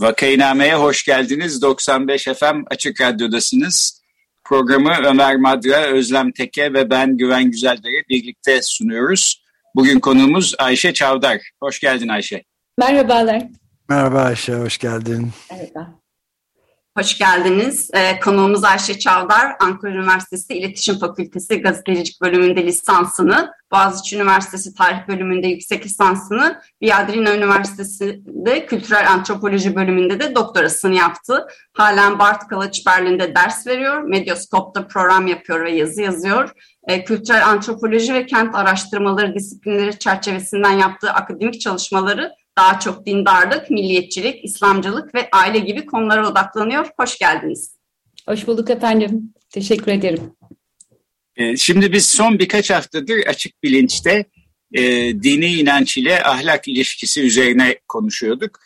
Vakainame'ye hoş geldiniz. 95 FM Açık Radyo'dasınız. Programı Ömer Madra, Özlem Teke ve ben Güven Güzeldere birlikte sunuyoruz. Bugün konuğumuz Ayşe Çavdar. Hoş geldin Ayşe. Merhabalar. Merhaba Ayşe, hoş geldin. Merhaba. Hoş geldiniz. Ee, konuğumuz Ayşe Çavdar, Ankara Üniversitesi İletişim Fakültesi Gazetecilik Bölümünde lisansını, Boğaziçi Üniversitesi Tarih Bölümünde yüksek lisansını, Biadrina Üniversitesi'nde Kültürel Antropoloji Bölümünde de doktorasını yaptı. Halen Bart College Berlin'de ders veriyor, Medyaskop'ta program yapıyor ve yazı yazıyor. Ee, kültürel antropoloji ve kent araştırmaları disiplinleri çerçevesinden yaptığı akademik çalışmaları daha çok dindarlık, milliyetçilik, İslamcılık ve aile gibi konulara odaklanıyor. Hoş geldiniz. Hoş bulduk efendim. Teşekkür ederim. Ee, şimdi biz son birkaç haftadır açık bilinçte e, dini inanç ile ahlak ilişkisi üzerine konuşuyorduk.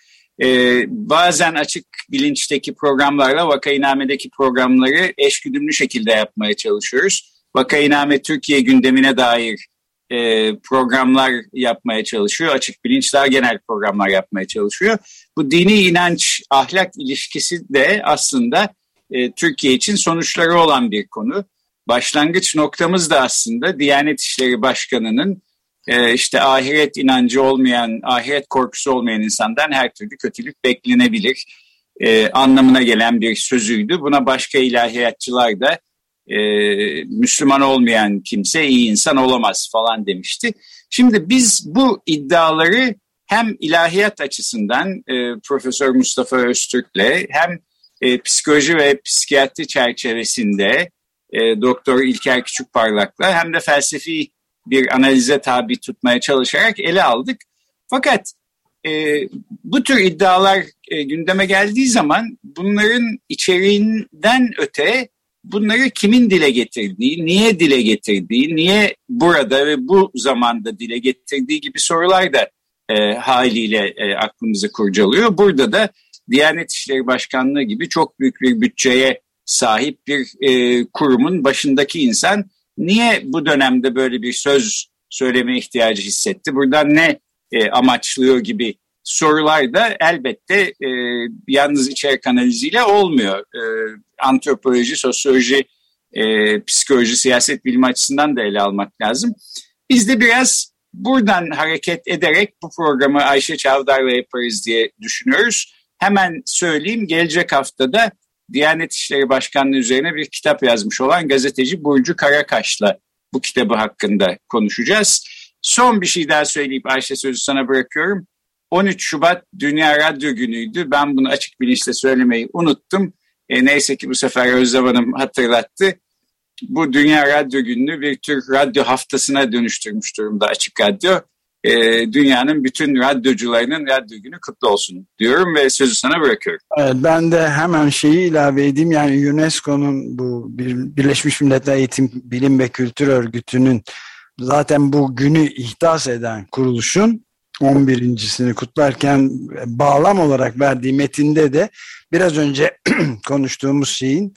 E, bazen açık bilinçteki programlarla Vakainame'deki programları eşgüdümlü şekilde yapmaya çalışıyoruz. Vakainame Türkiye gündemine dair e, programlar yapmaya çalışıyor. Açık bilinç daha genel programlar yapmaya çalışıyor. Bu dini inanç ahlak ilişkisi de aslında e, Türkiye için sonuçları olan bir konu. Başlangıç noktamız da aslında Diyanet İşleri Başkanı'nın e, işte ahiret inancı olmayan, ahiret korkusu olmayan insandan her türlü kötülük beklenebilir e, anlamına gelen bir sözüydü. Buna başka ilahiyatçılar da e, Müslüman olmayan kimse iyi insan olamaz falan demişti. Şimdi biz bu iddiaları hem ilahiyat açısından e, Profesör Mustafa Öztürk'le hem e, psikoloji ve psikiyatri çerçevesinde e, Doktor İlker Küçükparlak'la hem de felsefi bir analize tabi tutmaya çalışarak ele aldık. Fakat e, bu tür iddialar e, gündeme geldiği zaman bunların içeriğinden öte bunları kimin dile getirdiği, niye dile getirdiği, niye burada ve bu zamanda dile getirdiği gibi sorular da e, haliyle e, aklımızı kurcalıyor. Burada da Diyanet İşleri Başkanlığı gibi çok büyük bir bütçeye sahip bir e, kurumun başındaki insan niye bu dönemde böyle bir söz söyleme ihtiyacı hissetti? Buradan ne e, amaçlıyor gibi sorular da elbette e, yalnız içerik analiziyle olmuyor. E, antropoloji, sosyoloji, e, psikoloji, siyaset bilimi açısından da ele almak lazım. Biz de biraz buradan hareket ederek bu programı Ayşe Çavdar'la yaparız diye düşünüyoruz. Hemen söyleyeyim gelecek haftada Diyanet İşleri Başkanlığı üzerine bir kitap yazmış olan gazeteci Burcu Karakaş'la bu kitabı hakkında konuşacağız. Son bir şey daha söyleyip Ayşe sözü sana bırakıyorum. 13 Şubat Dünya Radyo Günü'ydü. Ben bunu açık bilinçle söylemeyi unuttum. E, neyse ki bu sefer Özlem Hanım hatırlattı. Bu Dünya Radyo Günü'nü bir tür radyo haftasına dönüştürmüş durumda Açık Radyo. E, dünyanın bütün radyocularının radyo günü kutlu olsun diyorum ve sözü sana bırakıyorum. Ben de hemen şeyi ilave edeyim. Yani UNESCO'nun bu Birleşmiş Milletler Eğitim Bilim ve Kültür Örgütü'nün zaten bu günü ihdas eden kuruluşun 11.sini kutlarken bağlam olarak verdiği metinde de biraz önce konuştuğumuz şeyin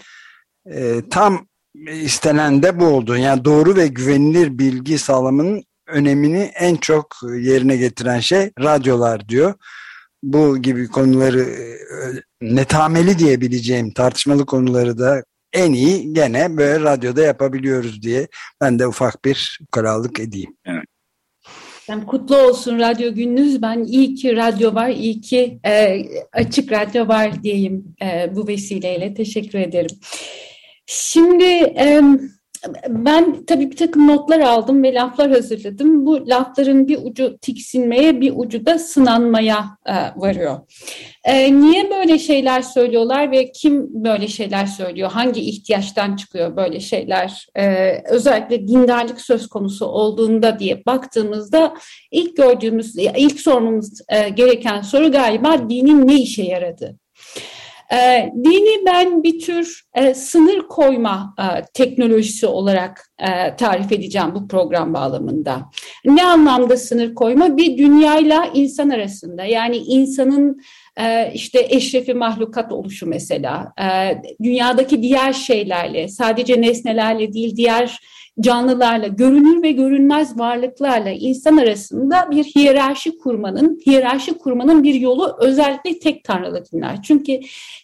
e, tam istenen de bu oldu. Yani doğru ve güvenilir bilgi sağlamanın önemini en çok yerine getiren şey radyolar diyor. Bu gibi konuları e, netameli diyebileceğim tartışmalı konuları da en iyi gene böyle radyoda yapabiliyoruz diye ben de ufak bir krallık edeyim. Evet. Yani kutlu olsun radyo gününüz. Ben iyi ki radyo var, iyi ki e, açık radyo var diyeyim e, bu vesileyle. Teşekkür ederim. Şimdi e, ben tabii bir takım notlar aldım ve laflar hazırladım. Bu lafların bir ucu tiksinmeye, bir ucu da sınanmaya e, varıyor. E, niye böyle şeyler söylüyorlar ve kim böyle şeyler söylüyor? Hangi ihtiyaçtan çıkıyor böyle şeyler? E, özellikle dindarlık söz konusu olduğunda diye baktığımızda ilk gördüğümüz, ilk sormamız e, gereken soru galiba dinin ne işe yaradı? E, dini ben bir tür e, sınır koyma e, teknolojisi olarak e, tarif edeceğim bu program bağlamında. Ne anlamda sınır koyma? Bir dünyayla insan arasında yani insanın e, işte eşrefi mahlukat oluşu mesela, e, dünyadaki diğer şeylerle, sadece nesnelerle değil diğer canlılarla, görünür ve görünmez varlıklarla insan arasında bir hiyerarşi kurmanın, hiyerarşi kurmanın bir yolu özellikle tek tanrılı dinler. Çünkü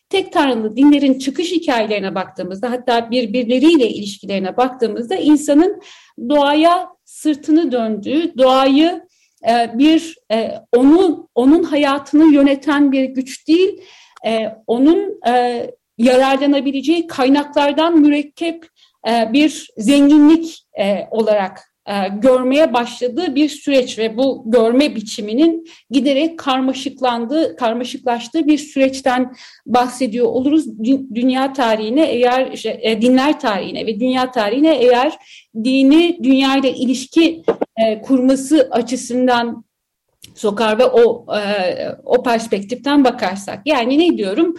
tek tanrılı dinlerin çıkış hikayelerine baktığımızda hatta birbirleriyle ilişkilerine baktığımızda insanın doğaya sırtını döndüğü, doğayı e, bir e, onun onun hayatını yöneten bir güç değil, e, onun yararlanabileceği kaynaklardan mürekkep bir zenginlik olarak e, görmeye başladığı bir süreç ve bu görme biçiminin giderek karmaşıklandığı, karmaşıklaştığı bir süreçten bahsediyor oluruz. Dünya tarihine eğer e, dinler tarihine ve dünya tarihine eğer dini dünya ile ilişki e, kurması açısından sokar ve o o perspektiften bakarsak yani ne diyorum?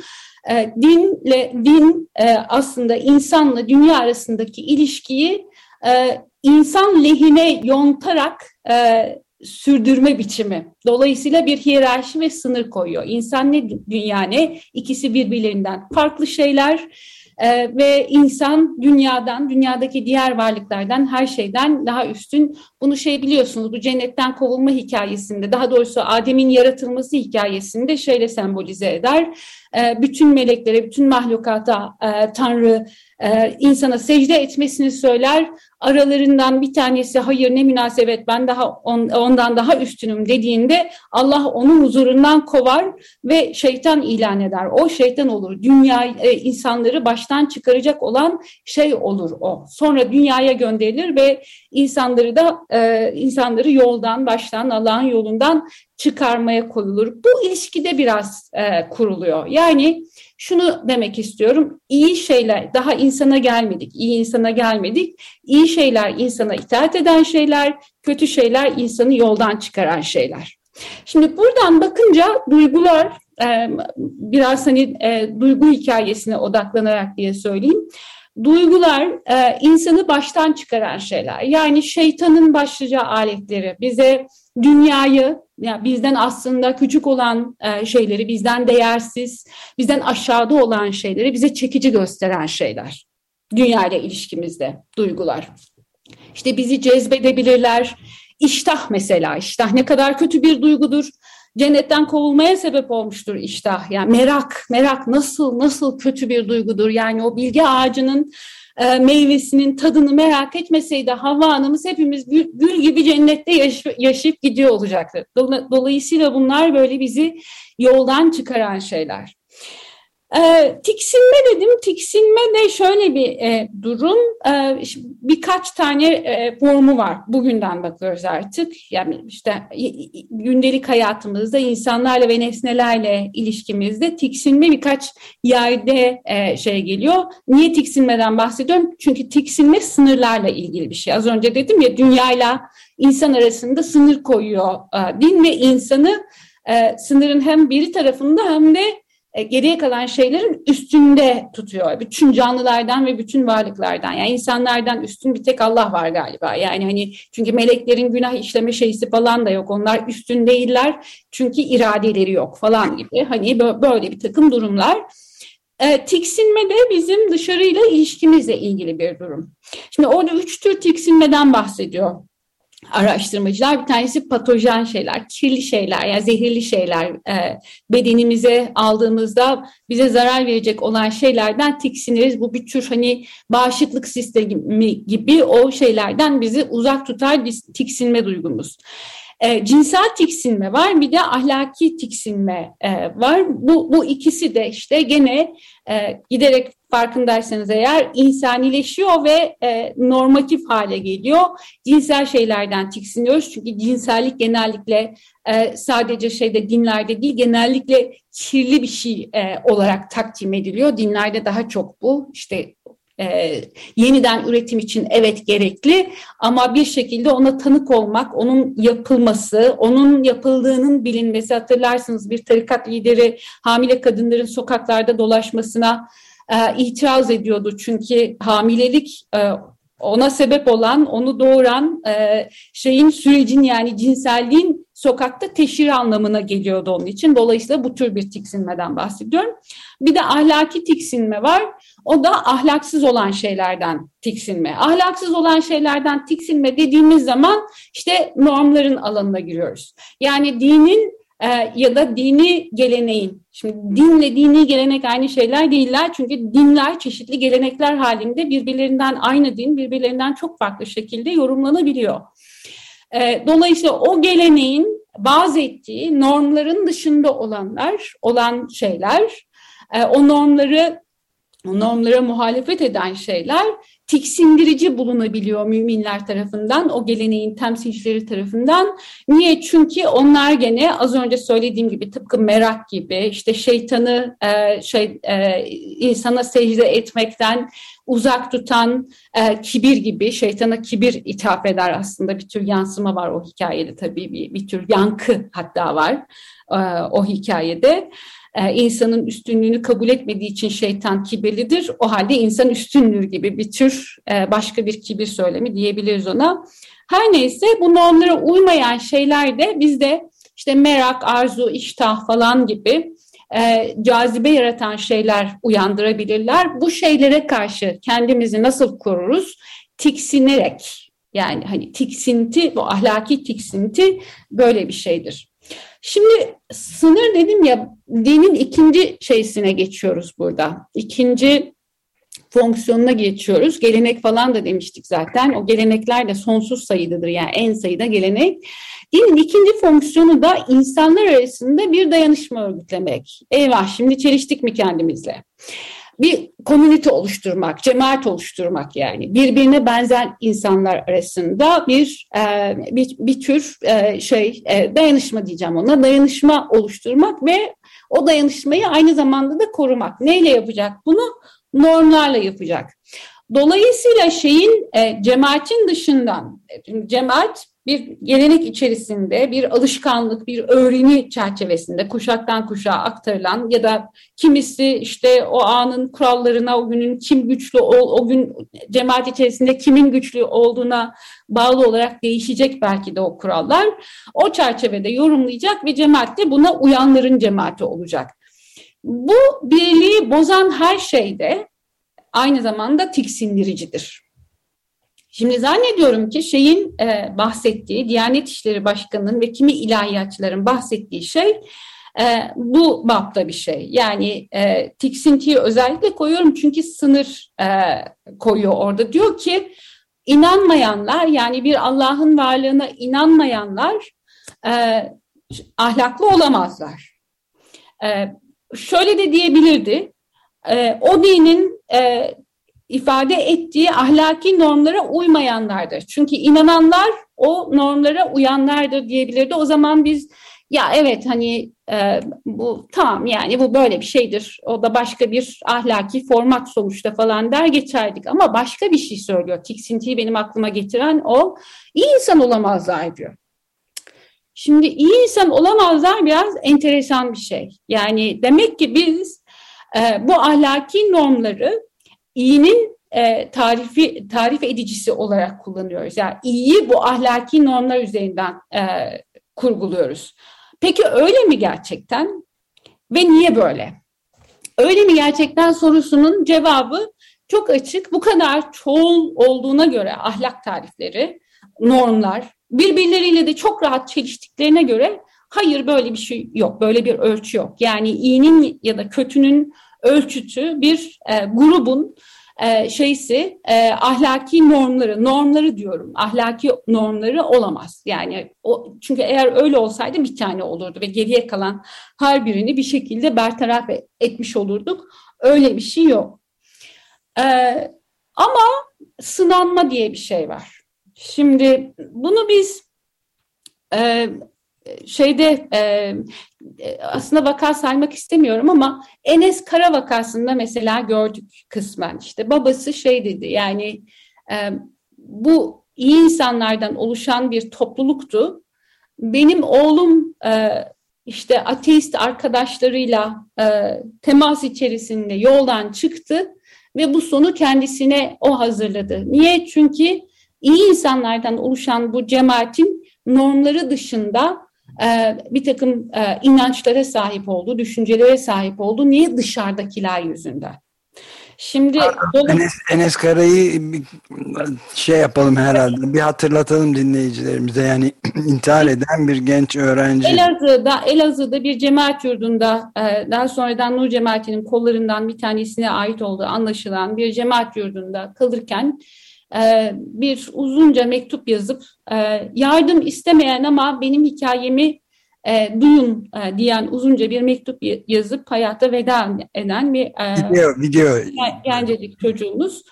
Dinle din aslında insanla dünya arasındaki ilişkiyi insan lehine yontarak e, sürdürme biçimi. Dolayısıyla bir hiyerarşi ve sınır koyuyor. İnsan ne, dünya ne? İkisi birbirlerinden farklı şeyler e, ve insan dünyadan, dünyadaki diğer varlıklardan, her şeyden daha üstün. Bunu şey biliyorsunuz, bu cennetten kovulma hikayesinde, daha doğrusu Adem'in yaratılması hikayesinde şöyle sembolize eder. E, bütün meleklere, bütün mahlukata e, Tanrı e, insana secde etmesini söyler. Aralarından bir tanesi hayır ne münasebet ben daha on, ondan daha üstünüm dediğinde Allah onun huzurundan kovar ve şeytan ilan eder. O şeytan olur. Dünya e, insanları baştan çıkaracak olan şey olur o. Sonra dünyaya gönderilir ve insanları da e, insanları yoldan baştan Allah'ın yolundan çıkarmaya koyulur. Bu ilişkide biraz e, kuruluyor. Yani şunu demek istiyorum. İyi şeyler daha insana gelmedik. iyi insana gelmedik. İyi şeyler insana itaat eden şeyler, kötü şeyler insanı yoldan çıkaran şeyler. Şimdi buradan bakınca duygular e, biraz hani e, duygu hikayesine odaklanarak diye söyleyeyim. Duygular e, insanı baştan çıkaran şeyler. Yani şeytanın başlıca aletleri bize dünyayı, yani bizden aslında küçük olan şeyleri, bizden değersiz, bizden aşağıda olan şeyleri bize çekici gösteren şeyler. Dünya ile ilişkimizde duygular. İşte bizi cezbedebilirler. İştah mesela, iştah ne kadar kötü bir duygudur. Cennetten kovulmaya sebep olmuştur iştah. Yani merak, merak nasıl nasıl kötü bir duygudur. Yani o bilgi ağacının e, meyvesinin tadını merak etmeseydi Havva Hanımız hepimiz gül, gül gibi cennette yaş, yaşayıp gidiyor olacaktı. Dolayısıyla bunlar böyle bizi yoldan çıkaran şeyler. E, tiksinme dedim. Tiksinme de şöyle bir e, durum. E, birkaç tane e, formu var. Bugünden bakıyoruz artık. Yani işte gündelik hayatımızda insanlarla ve nesnelerle ilişkimizde tiksinme birkaç yerde e, şey geliyor. Niye tiksinmeden bahsediyorum? Çünkü tiksinme sınırlarla ilgili bir şey. Az önce dedim ya dünyayla insan arasında sınır koyuyor e, din ve insanı e, sınırın hem biri tarafında hem de geriye kalan şeylerin üstünde tutuyor. Bütün canlılardan ve bütün varlıklardan. Yani insanlardan üstün bir tek Allah var galiba. Yani hani çünkü meleklerin günah işleme şeysi falan da yok. Onlar üstün değiller. Çünkü iradeleri yok falan gibi. Hani böyle bir takım durumlar. E, tiksinme de bizim dışarıyla ilişkimizle ilgili bir durum. Şimdi orada üç tür tiksinmeden bahsediyor araştırmacılar. Bir tanesi patojen şeyler, kirli şeyler, yani zehirli şeyler e, bedenimize aldığımızda bize zarar verecek olan şeylerden tiksiniriz. Bu bir tür hani bağışıklık sistemi gibi o şeylerden bizi uzak tutar tiksinme duygumuz. E, cinsel tiksinme var bir de ahlaki tiksinme e, var. Bu, bu ikisi de işte gene e, giderek farkındaysanız eğer insanileşiyor ve e, normatif hale geliyor. Cinsel şeylerden tiksiniyoruz çünkü cinsellik genellikle e, sadece şeyde dinlerde değil genellikle kirli bir şey e, olarak takdim ediliyor. Dinlerde daha çok bu işte e, yeniden üretim için evet gerekli ama bir şekilde ona tanık olmak, onun yapılması, onun yapıldığının bilinmesi hatırlarsınız bir tarikat lideri hamile kadınların sokaklarda dolaşmasına e, itiraz ediyordu. Çünkü hamilelik e, ona sebep olan, onu doğuran e, şeyin sürecin yani cinselliğin sokakta teşhir anlamına geliyordu onun için. Dolayısıyla bu tür bir tiksinmeden bahsediyorum. Bir de ahlaki tiksinme var. O da ahlaksız olan şeylerden tiksinme. Ahlaksız olan şeylerden tiksinme dediğimiz zaman işte normların alanına giriyoruz. Yani dinin e, ya da dini geleneğin. Şimdi dinle dini gelenek aynı şeyler değiller. Çünkü dinler çeşitli gelenekler halinde birbirlerinden aynı din, birbirlerinden çok farklı şekilde yorumlanabiliyor. E, dolayısıyla o geleneğin bazı ettiği normların dışında olanlar, olan şeyler, e, o normları o normlara muhalefet eden şeyler tiksindirici bulunabiliyor müminler tarafından, o geleneğin temsilcileri tarafından. Niye? Çünkü onlar gene az önce söylediğim gibi tıpkı merak gibi işte şeytanı e, şey e, insana secde etmekten uzak tutan e, kibir gibi şeytana kibir ithaf eder aslında bir tür yansıma var o hikayede tabii bir, bir tür yankı hatta var e, o hikayede e, insanın üstünlüğünü kabul etmediği için şeytan kibirlidir. O halde insan üstündür gibi bir tür e, başka bir kibir söylemi diyebiliriz ona. Her neyse bu normlara uymayan şeyler de bizde işte merak, arzu, iştah falan gibi e, cazibe yaratan şeyler uyandırabilirler. Bu şeylere karşı kendimizi nasıl koruruz? Tiksinerek yani hani tiksinti, bu ahlaki tiksinti böyle bir şeydir. Şimdi sınır dedim ya dinin ikinci şeysine geçiyoruz burada. İkinci fonksiyonuna geçiyoruz. Gelenek falan da demiştik zaten. O gelenekler de sonsuz sayıdadır yani en sayıda gelenek. Dinin ikinci fonksiyonu da insanlar arasında bir dayanışma örgütlemek. Eyvah şimdi çeliştik mi kendimizle? Bir komünite oluşturmak, cemaat oluşturmak yani birbirine benzer insanlar arasında bir e, bir, bir tür e, şey e, dayanışma diyeceğim ona dayanışma oluşturmak ve o dayanışmayı aynı zamanda da korumak. Neyle yapacak bunu? Normlarla yapacak. Dolayısıyla şeyin e, cemaatin dışından, cemaat bir gelenek içerisinde bir alışkanlık, bir öğreni çerçevesinde kuşaktan kuşağa aktarılan ya da kimisi işte o anın kurallarına, o günün kim güçlü, o, o gün cemaat içerisinde kimin güçlü olduğuna bağlı olarak değişecek belki de o kurallar. O çerçevede yorumlayacak ve cemaat de buna uyanların cemaati olacak. Bu birliği bozan her şeyde aynı zamanda tiksindiricidir. Şimdi zannediyorum ki şeyin e, bahsettiği, Diyanet İşleri Başkanı'nın ve kimi ilahiyatçıların bahsettiği şey e, bu bapta bir şey. Yani e, tiksintiyi özellikle koyuyorum çünkü sınır e, koyuyor orada. Diyor ki inanmayanlar yani bir Allah'ın varlığına inanmayanlar e, ahlaklı olamazlar. E, şöyle de diyebilirdi. E, o dinin e, ifade ettiği ahlaki normlara uymayanlardır. Çünkü inananlar o normlara uyanlardır diyebilirdi. O zaman biz ya evet hani e, bu tamam yani bu böyle bir şeydir. O da başka bir ahlaki format sonuçta falan der geçerdik. Ama başka bir şey söylüyor. Tiksintiyi benim aklıma getiren o. iyi insan olamazlar diyor. Şimdi iyi insan olamazlar biraz enteresan bir şey. Yani demek ki biz e, bu ahlaki normları iyinin e, tarifi tarif edicisi olarak kullanıyoruz. Yani iyiyi bu ahlaki normlar üzerinden e, kurguluyoruz. Peki öyle mi gerçekten? Ve niye böyle? Öyle mi gerçekten sorusunun cevabı çok açık. Bu kadar çoğul olduğuna göre ahlak tarifleri, normlar birbirleriyle de çok rahat çeliştiklerine göre hayır böyle bir şey yok, böyle bir ölçü yok. Yani iyinin ya da kötünün ölçütü bir e, grubun e, şeysi e, ahlaki normları, normları diyorum, ahlaki normları olamaz. Yani o çünkü eğer öyle olsaydı bir tane olurdu ve geriye kalan her birini bir şekilde bertaraf etmiş olurduk. Öyle bir şey yok. Ee, ama sınanma diye bir şey var. Şimdi bunu biz e, şeyde e, aslında vaka saymak istemiyorum ama Enes Kara vakasında mesela gördük kısmen işte babası şey dedi yani e, bu iyi insanlardan oluşan bir topluluktu. Benim oğlum e, işte ateist arkadaşlarıyla e, temas içerisinde yoldan çıktı ve bu sonu kendisine o hazırladı. Niye? Çünkü iyi insanlardan oluşan bu cemaatin normları dışında e, bir takım e, inançlara sahip oldu, düşüncelere sahip oldu. Niye? Dışarıdakiler yüzünden. Şimdi Enes, Enes Kara'yı şey yapalım herhalde bir hatırlatalım dinleyicilerimize yani intihar eden bir genç öğrenci. Elazığ'da, Elazığ'da bir cemaat yurdunda e, daha sonradan Nur Cemaati'nin kollarından bir tanesine ait olduğu anlaşılan bir cemaat yurdunda kalırken e, bir uzunca mektup yazıp e, yardım istemeyen ama benim hikayemi e, duyun e, diyen uzunca bir mektup yazıp hayata veda eden bir e, video, video. gencecik çocuğumuz.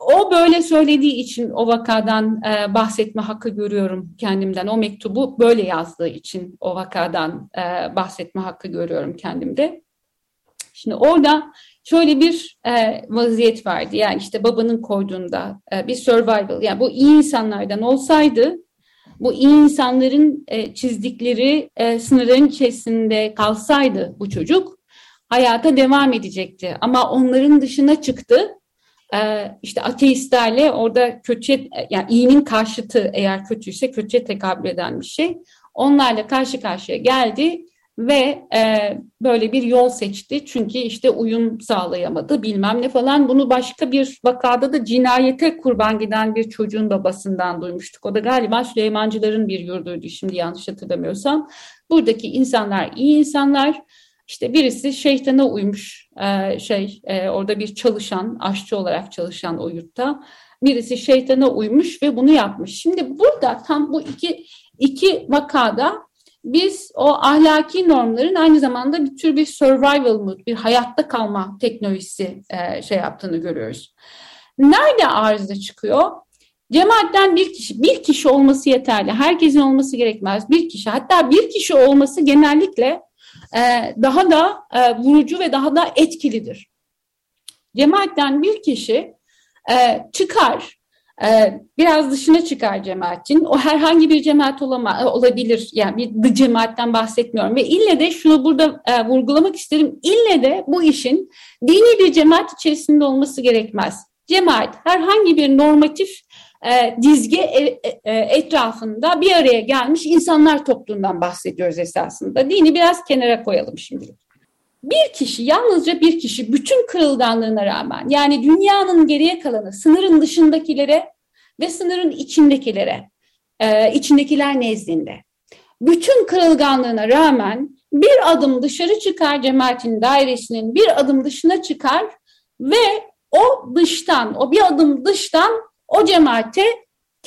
O böyle söylediği için o vakadan e, bahsetme hakkı görüyorum kendimden. O mektubu böyle yazdığı için o vakadan e, bahsetme hakkı görüyorum kendimde. Şimdi orada şöyle bir e, vaziyet vardı. Yani işte babanın koyduğunda e, bir survival. Yani bu iyi insanlardan olsaydı bu iyi insanların e, çizdikleri e, sınırların içerisinde kalsaydı bu çocuk hayata devam edecekti. Ama onların dışına çıktı. E, işte ateistlerle orada kötü yani iyinin karşıtı eğer kötüyse kötüye tekabül eden bir şey. Onlarla karşı karşıya geldi ve e, böyle bir yol seçti. Çünkü işte uyum sağlayamadı bilmem ne falan. Bunu başka bir vakada da cinayete kurban giden bir çocuğun babasından duymuştuk. O da galiba Süleymancıların bir yurduydu şimdi yanlış hatırlamıyorsam. Buradaki insanlar iyi insanlar. İşte birisi şeytana uymuş e, şey e, orada bir çalışan aşçı olarak çalışan o yurtta. Birisi şeytana uymuş ve bunu yapmış. Şimdi burada tam bu iki iki vakada biz o ahlaki normların aynı zamanda bir tür bir survival mood, bir hayatta kalma teknolojisi e, şey yaptığını görüyoruz. Nerede arıza çıkıyor? Cemaatten bir kişi, bir kişi olması yeterli. Herkesin olması gerekmez. Bir kişi, hatta bir kişi olması genellikle e, daha da e, vurucu ve daha da etkilidir. Cemaatten bir kişi e, çıkar, biraz dışına çıkar cemaatin. O herhangi bir cemaat olama, e, olabilir. Yani bir cemaatten bahsetmiyorum. Ve ille de şunu burada e, vurgulamak isterim. İlle de bu işin dini bir cemaat içerisinde olması gerekmez. Cemaat herhangi bir normatif e, dizge e, e etrafında bir araya gelmiş insanlar topluluğundan bahsediyoruz esasında. Dini biraz kenara koyalım şimdilik. Bir kişi, yalnızca bir kişi bütün kırılganlığına rağmen yani dünyanın geriye kalanı, sınırın dışındakilere ve sınırın içindekilere, e, içindekiler nezdinde. Bütün kırılganlığına rağmen bir adım dışarı çıkar cemaatin dairesinin bir adım dışına çıkar ve o dıştan, o bir adım dıştan o cemaate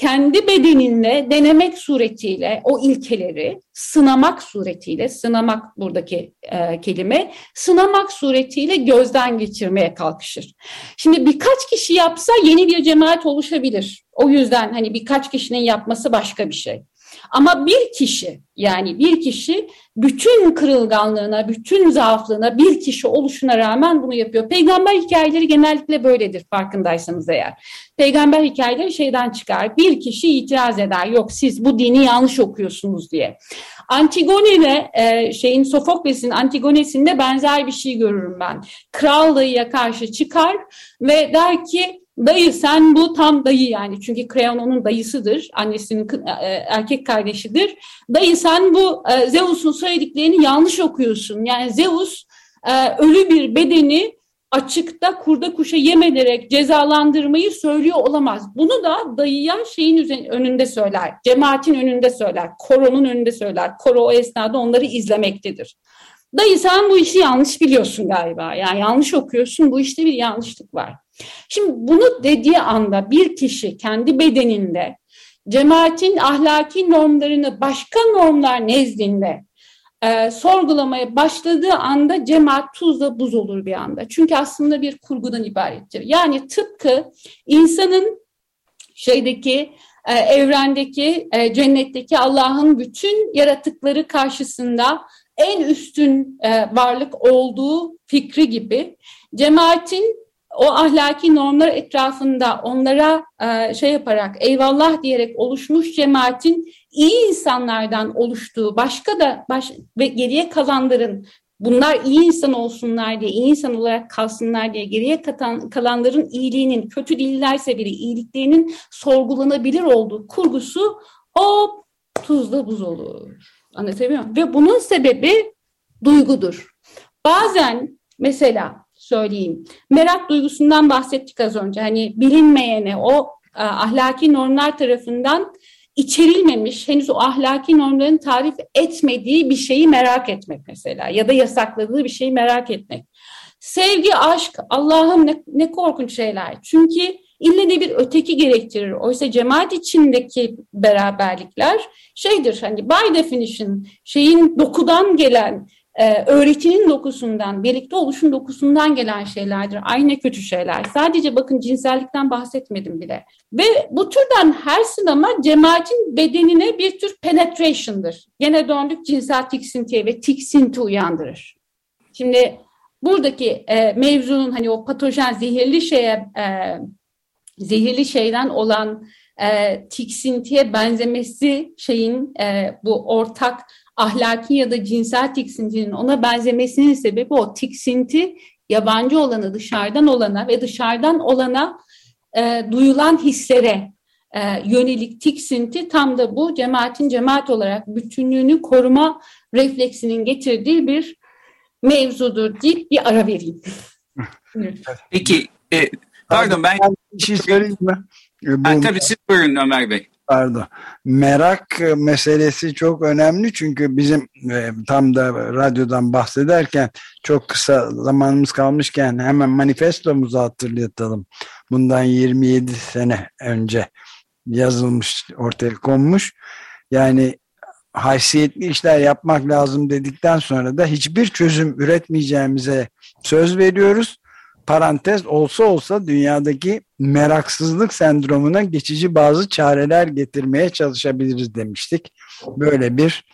kendi bedeninle denemek suretiyle o ilkeleri sınamak suretiyle, sınamak buradaki e, kelime, sınamak suretiyle gözden geçirmeye kalkışır. Şimdi birkaç kişi yapsa yeni bir cemaat oluşabilir. O yüzden hani birkaç kişinin yapması başka bir şey. Ama bir kişi yani bir kişi bütün kırılganlığına, bütün zaaflığına bir kişi oluşuna rağmen bunu yapıyor. Peygamber hikayeleri genellikle böyledir farkındaysanız eğer. Peygamber hikayeleri şeyden çıkar. Bir kişi itiraz eder. Yok siz bu dini yanlış okuyorsunuz diye. Antigone'de e, şeyin Sofokles'in Antigone'sinde benzer bir şey görürüm ben. Kral dayıya karşı çıkar ve der ki Dayı sen bu tam dayı yani çünkü Kreon onun dayısıdır. Annesinin e, erkek kardeşidir. Dayı sen bu e, Zeus'un söylediklerini yanlış okuyorsun. Yani Zeus e, ölü bir bedeni açıkta kurda kuşa yem ederek cezalandırmayı söylüyor olamaz. Bunu da dayıya şeyin önünde söyler, cemaatin önünde söyler, koronun önünde söyler. Koro o esnada onları izlemektedir. Dayı sen bu işi yanlış biliyorsun galiba. Yani yanlış okuyorsun, bu işte bir yanlışlık var. Şimdi bunu dediği anda bir kişi kendi bedeninde cemaatin ahlaki normlarını başka normlar nezdinde e, sorgulamaya başladığı anda cemaat tuzla buz olur bir anda. Çünkü aslında bir kurgudan ibarettir. Yani tıpkı insanın şeydeki e, evrendeki, e, cennetteki Allah'ın bütün yaratıkları karşısında en üstün e, varlık olduğu fikri gibi cemaatin o ahlaki normlar etrafında onlara e, şey yaparak eyvallah diyerek oluşmuş cemaatin iyi insanlardan oluştuğu başka da baş, ve geriye kalanların bunlar iyi insan olsunlar diye, iyi insan olarak kalsınlar diye geriye katan, kalanların iyiliğinin, kötü değillerse bile iyiliklerinin sorgulanabilir olduğu kurgusu o tuzla buz olur. Anlatabiliyor muyum? Ve bunun sebebi duygudur. Bazen mesela söyleyeyim, merak duygusundan bahsettik az önce. Hani bilinmeyene o e, ahlaki normlar tarafından içerilmemiş, henüz o ahlaki normların tarif etmediği bir şeyi merak etmek mesela ya da yasakladığı bir şeyi merak etmek. Sevgi, aşk, Allah'ım ne, ne korkunç şeyler. Çünkü ille de bir öteki gerektirir. Oysa cemaat içindeki beraberlikler şeydir hani by definition şeyin dokudan gelen e, öğretinin dokusundan, birlikte oluşun dokusundan gelen şeylerdir. Aynı kötü şeyler. Sadece bakın cinsellikten bahsetmedim bile. Ve bu türden her sinema cemaatin bedenine bir tür penetration'dır. Gene döndük cinsel tiksintiye ve tiksinti uyandırır. Şimdi buradaki e, mevzunun hani o patojen zehirli şeye e, zehirli şeyden olan e, tiksintiye benzemesi şeyin e, bu ortak ahlaki ya da cinsel tiksintinin ona benzemesinin sebebi o tiksinti yabancı olanı dışarıdan olana ve dışarıdan olana e, duyulan hislere e, yönelik tiksinti tam da bu cemaatin cemaat olarak bütünlüğünü koruma refleksinin getirdiği bir mevzudur deyip bir ara vereyim. Peki, e, pardon ben... Bir şey söyleyeyim mi? Bu, ha, tabii siz buyurun Ömer Bey pardon. Merak meselesi çok önemli çünkü bizim e, tam da radyodan bahsederken çok kısa zamanımız kalmışken hemen manifestomuzu hatırlatalım. Bundan 27 sene önce yazılmış, ortaya konmuş. Yani haysiyetli işler yapmak lazım dedikten sonra da hiçbir çözüm üretmeyeceğimize söz veriyoruz parantez olsa olsa dünyadaki meraksızlık sendromuna geçici bazı çareler getirmeye çalışabiliriz demiştik. Böyle bir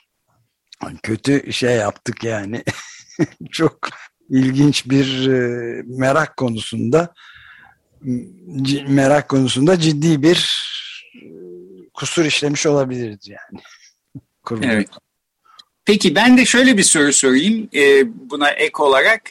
kötü şey yaptık yani. Çok ilginç bir e, merak konusunda merak konusunda ciddi bir e, kusur işlemiş olabiliriz yani. Evet. Peki ben de şöyle bir soru sorayım e, buna ek olarak.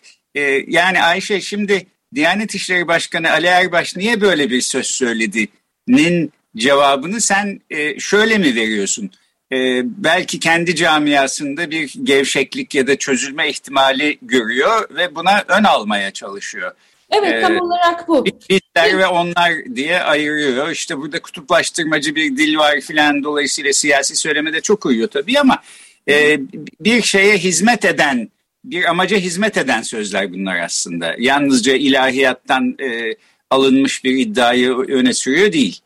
Yani Ayşe şimdi Diyanet İşleri Başkanı Ali Erbaş niye böyle bir söz söyledi'nin cevabını sen e, şöyle mi veriyorsun? E, belki kendi camiasında bir gevşeklik ya da çözülme ihtimali görüyor ve buna ön almaya çalışıyor. Evet ee, tam olarak bu. Bizler ve onlar diye ayırıyor. İşte burada kutuplaştırmacı bir dil var filan dolayısıyla siyasi söylemede çok uyuyor tabii ama e, bir şeye hizmet eden bir amaca hizmet eden sözler bunlar aslında. Yalnızca ilahiyattan e, alınmış bir iddiayı öne sürüyor değil.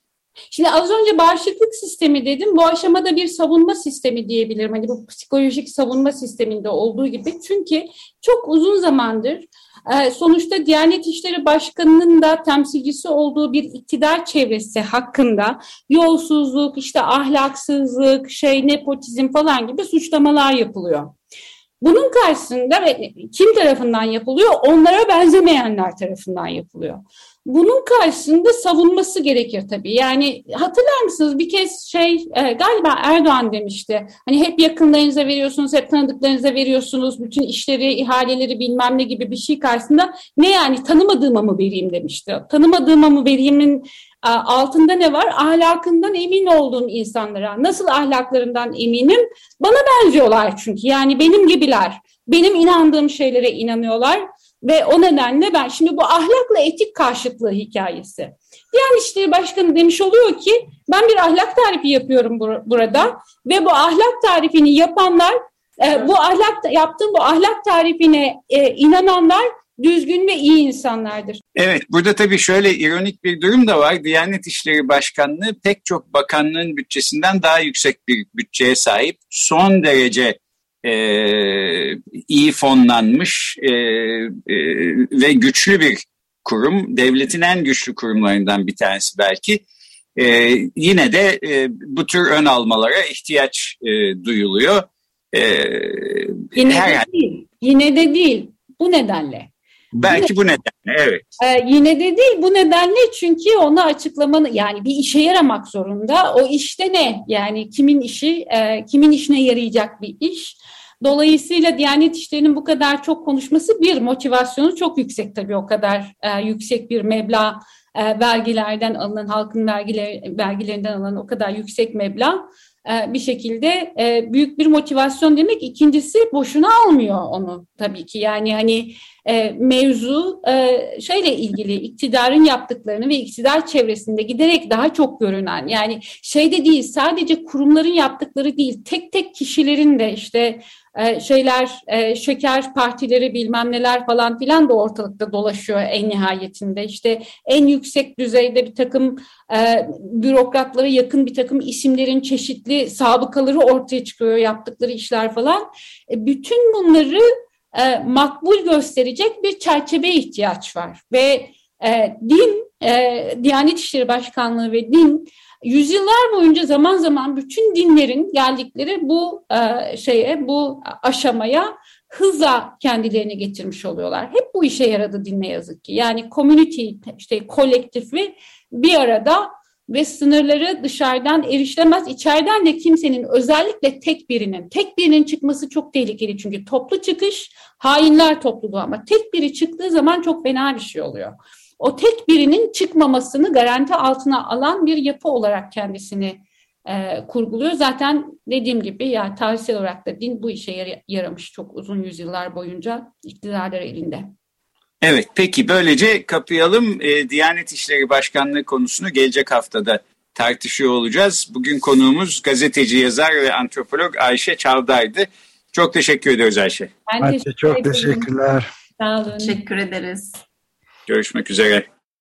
Şimdi az önce bağışıklık sistemi dedim. Bu aşamada bir savunma sistemi diyebilirim. Hani bu psikolojik savunma sisteminde olduğu gibi. Çünkü çok uzun zamandır e, sonuçta Diyanet İşleri Başkanı'nın da temsilcisi olduğu bir iktidar çevresi hakkında yolsuzluk, işte ahlaksızlık, şey nepotizm falan gibi suçlamalar yapılıyor. Bunun karşısında kim tarafından yapılıyor? Onlara benzemeyenler tarafından yapılıyor. Bunun karşısında savunması gerekir tabii. Yani hatırlar mısınız bir kez şey e, galiba Erdoğan demişti. Hani hep yakınlarınıza veriyorsunuz, hep tanıdıklarınıza veriyorsunuz. Bütün işleri, ihaleleri bilmem ne gibi bir şey karşısında ne yani tanımadığıma mı vereyim demişti. Tanımadığıma mı veriyimin altında ne var? Ahlakından emin olduğum insanlara. Nasıl ahlaklarından eminim? Bana benziyorlar çünkü. Yani benim gibiler. Benim inandığım şeylere inanıyorlar. Ve o nedenle ben şimdi bu ahlakla etik karşıtlığı hikayesi. Yani işte başkanı demiş oluyor ki ben bir ahlak tarifi yapıyorum bur burada ve bu ahlak tarifini yapanlar e, bu ahlak yaptığım bu ahlak tarifine e, inananlar düzgün ve iyi insanlardır. Evet, burada tabii şöyle ironik bir durum da var. Diyanet İşleri Başkanlığı pek çok bakanlığın bütçesinden daha yüksek bir bütçeye sahip. Son derece e, iyi fonlanmış e, e, ve güçlü bir kurum. Devletin en güçlü kurumlarından bir tanesi belki. E, yine de e, bu tür ön almalara ihtiyaç e, duyuluyor. E, yine her, de değil. Yine de değil. Bu nedenle. Belki bu nedenle evet. Ee, yine de değil bu nedenle çünkü onu açıklamanı yani bir işe yaramak zorunda. O işte ne? Yani kimin işi, e, kimin işine yarayacak bir iş. Dolayısıyla Diyanet İşleri'nin bu kadar çok konuşması bir motivasyonu çok yüksek tabii o kadar e, yüksek bir meblağ e, vergilerden alınan halkın vergiler, vergilerinden alınan o kadar yüksek meblağ bir şekilde e, büyük bir motivasyon demek. İkincisi boşuna almıyor onu tabii ki. Yani hani e, mevzu şeyle ilgili iktidarın yaptıklarını ve iktidar çevresinde giderek daha çok görünen yani şeyde değil sadece kurumların yaptıkları değil tek tek kişilerin de işte e, şeyler e, şeker partileri bilmem neler falan filan da ortalıkta dolaşıyor en nihayetinde. İşte en yüksek düzeyde bir takım e, bürokratlara yakın bir takım isimlerin çeşitli sabıkaları ortaya çıkıyor yaptıkları işler falan. Bütün bunları makbul gösterecek bir çerçeve ihtiyaç var ve din, Diyanet İşleri Başkanlığı ve din yüzyıllar boyunca zaman zaman bütün dinlerin geldikleri bu e, şeye, bu aşamaya hızla kendilerini getirmiş oluyorlar. Hep bu işe yaradı din ne yazık ki. Yani community, işte kolektifi bir arada ve sınırları dışarıdan erişilemez. İçeriden de kimsenin özellikle tek birinin, tek birinin çıkması çok tehlikeli çünkü toplu çıkış hainler topluluğu ama tek biri çıktığı zaman çok fena bir şey oluyor o tek birinin çıkmamasını garanti altına alan bir yapı olarak kendisini e, kurguluyor. Zaten dediğim gibi yani tarihsel olarak da din bu işe yaramış çok uzun yüzyıllar boyunca iktidarlar elinde. Evet peki böylece kapayalım e, Diyanet İşleri Başkanlığı konusunu gelecek haftada tartışıyor olacağız. Bugün konuğumuz gazeteci, yazar ve antropolog Ayşe Çavdar'dı. Çok teşekkür ediyoruz Ayşe. Ben Ayşe teşekkür çok ederim. teşekkürler. Sağ olun. Teşekkür ederiz. Görüşmek üzere.